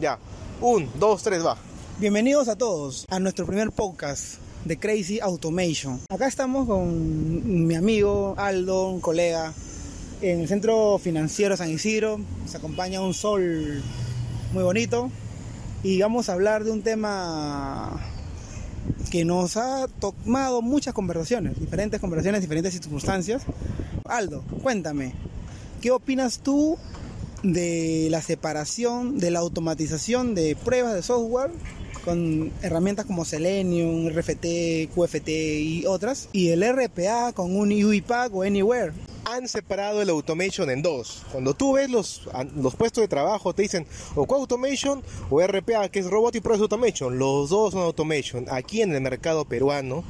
Ya. Un, dos, tres, va. Bienvenidos a todos a nuestro primer podcast de Crazy Automation. Acá estamos con mi amigo Aldo, un colega, en el centro financiero San Isidro. Nos acompaña un sol muy bonito y vamos a hablar de un tema que nos ha tomado muchas conversaciones, diferentes conversaciones, diferentes circunstancias. Aldo, cuéntame, ¿qué opinas tú de la separación, de la automatización de pruebas de software con herramientas como Selenium, RFT, QFT y otras, y el RPA con un UiPath o Anywhere han separado el automation en dos. Cuando tú ves los, los puestos de trabajo, te dicen o co-automation o RPA, que es Robotic Process Automation. Los dos son automation. Aquí en el mercado peruano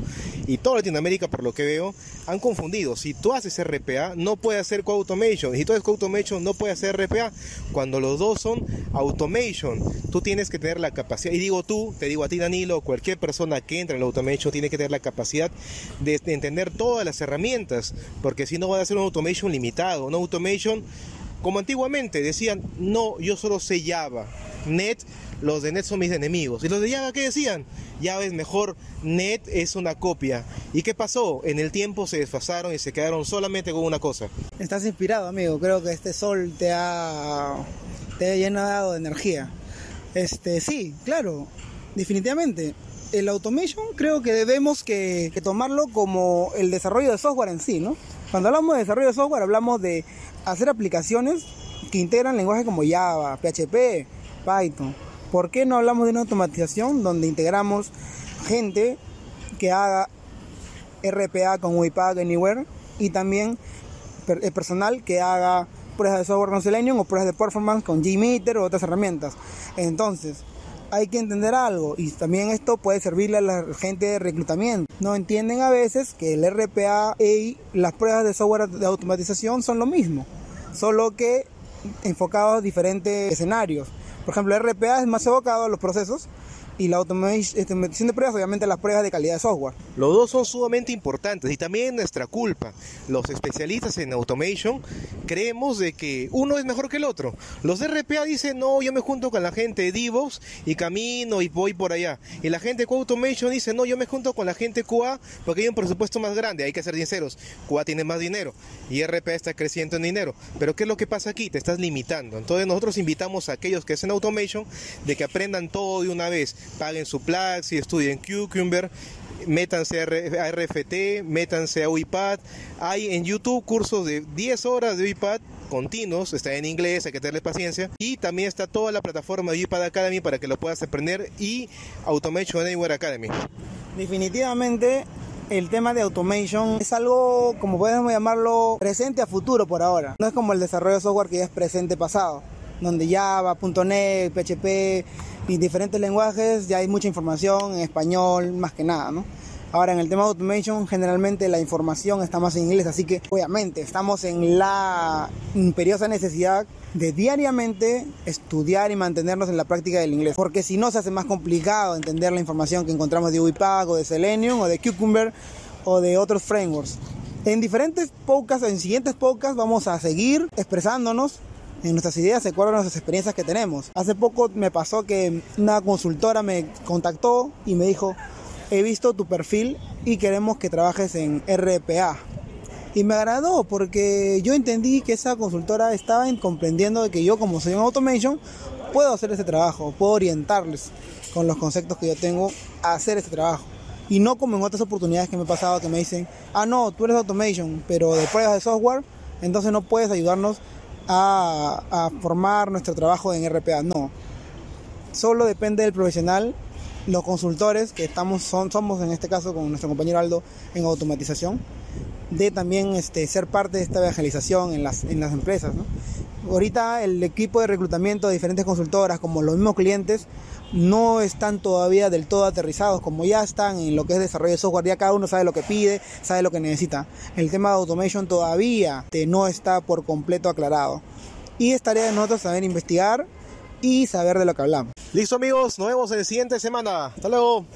y toda Latinoamérica, por lo que veo, han confundido. Si tú haces RPA, no puedes hacer co-automation. Si tú haces co-automation, no puedes hacer RPA. Cuando los dos son automation, tú tienes que tener la capacidad. Y digo tú, te digo a ti, Danilo, cualquier persona que entre en el automation tiene que tener la capacidad de, entender todas las herramientas, porque si no va a ser un automation limitado, un automation como antiguamente decían, no, yo solo sé Java, Net, los de Net son mis enemigos. ¿Y los de Java qué decían? Java es mejor, Net es una copia. ¿Y qué pasó? En el tiempo se desfasaron y se quedaron solamente con una cosa. Estás inspirado, amigo. Creo que este sol te ha, te ha llenado de energía. Este, sí, claro, definitivamente. El automation creo que debemos que, que tomarlo como el desarrollo de software en sí, ¿no? Cuando hablamos de desarrollo de software, hablamos de hacer aplicaciones que integran lenguajes como Java, PHP, Python. ¿Por qué no hablamos de una automatización donde integramos gente que haga RPA con UiPath Anywhere y también el personal que haga pruebas de software con Selenium o pruebas de performance con Gmeter o otras herramientas? Entonces, hay que entender algo y también esto puede servirle a la gente de reclutamiento. No entienden a veces que el RPA y las pruebas de software de automatización son lo mismo, solo que enfocados a diferentes escenarios. Por ejemplo, el RPA es más enfocado a los procesos y la automatización de pruebas, obviamente las pruebas de calidad de software. Los dos son sumamente importantes y también nuestra culpa. Los especialistas en automation creemos de que uno es mejor que el otro. Los de RPA dicen, no, yo me junto con la gente de DevOps y camino y voy por allá. Y la gente de automation dice, no, yo me junto con la gente QA porque hay un presupuesto más grande, hay que ser sinceros. QA tiene más dinero y RPA está creciendo en dinero. Pero ¿qué es lo que pasa aquí? Te estás limitando. Entonces nosotros invitamos a aquellos que hacen automation de que aprendan todo de una vez paguen su y estudien Cucumber, métanse a RFT, métanse a UiPath. Hay en YouTube cursos de 10 horas de UiPath continuos, está en inglés, hay que tenerle paciencia. Y también está toda la plataforma de UiPath Academy para que lo puedas aprender y Automation Anywhere Academy. Definitivamente el tema de automation es algo, como podemos llamarlo, presente a futuro por ahora. No es como el desarrollo de software que ya es presente pasado, donde Java, .NET, PHP y diferentes lenguajes ya hay mucha información en español, más que nada, ¿no? Ahora, en el tema de automation, generalmente la información está más en inglés, así que obviamente estamos en la imperiosa necesidad de diariamente estudiar y mantenernos en la práctica del inglés, porque si no se hace más complicado entender la información que encontramos de UiPath o de Selenium o de Cucumber o de otros frameworks. En diferentes podcasts, en siguientes podcasts vamos a seguir expresándonos en nuestras ideas se acuerdan nuestras experiencias que tenemos. Hace poco me pasó que una consultora me contactó y me dijo, he visto tu perfil y queremos que trabajes en RPA. Y me agradó porque yo entendí que esa consultora estaba comprendiendo de que yo como soy un automation puedo hacer ese trabajo, puedo orientarles con los conceptos que yo tengo a hacer ese trabajo. Y no como en otras oportunidades que me he pasado que me dicen, ah no, tú eres automation, pero de pruebas de software, entonces no puedes ayudarnos a, formar nuestro trabajo en RPA. No. Solo depende del profesional los consultores que estamos son, somos en este caso con nuestro compañero Aldo en automatización de también este, ser parte de esta evangelización en las, en las empresas. Ahorita el equipo de reclutamiento de diferentes consultoras como los mismos clientes no están todavía del todo aterrizados, como ya están en lo que es desarrollo de software, ya cada uno sabe lo que pide, sabe lo que necesita. El tema de automation todavía no está por completo aclarado. Y es tarea de nosotros saber investigar y saber de lo que hablamos. Listo amigos, nos vemos en la siguiente semana. Hasta luego.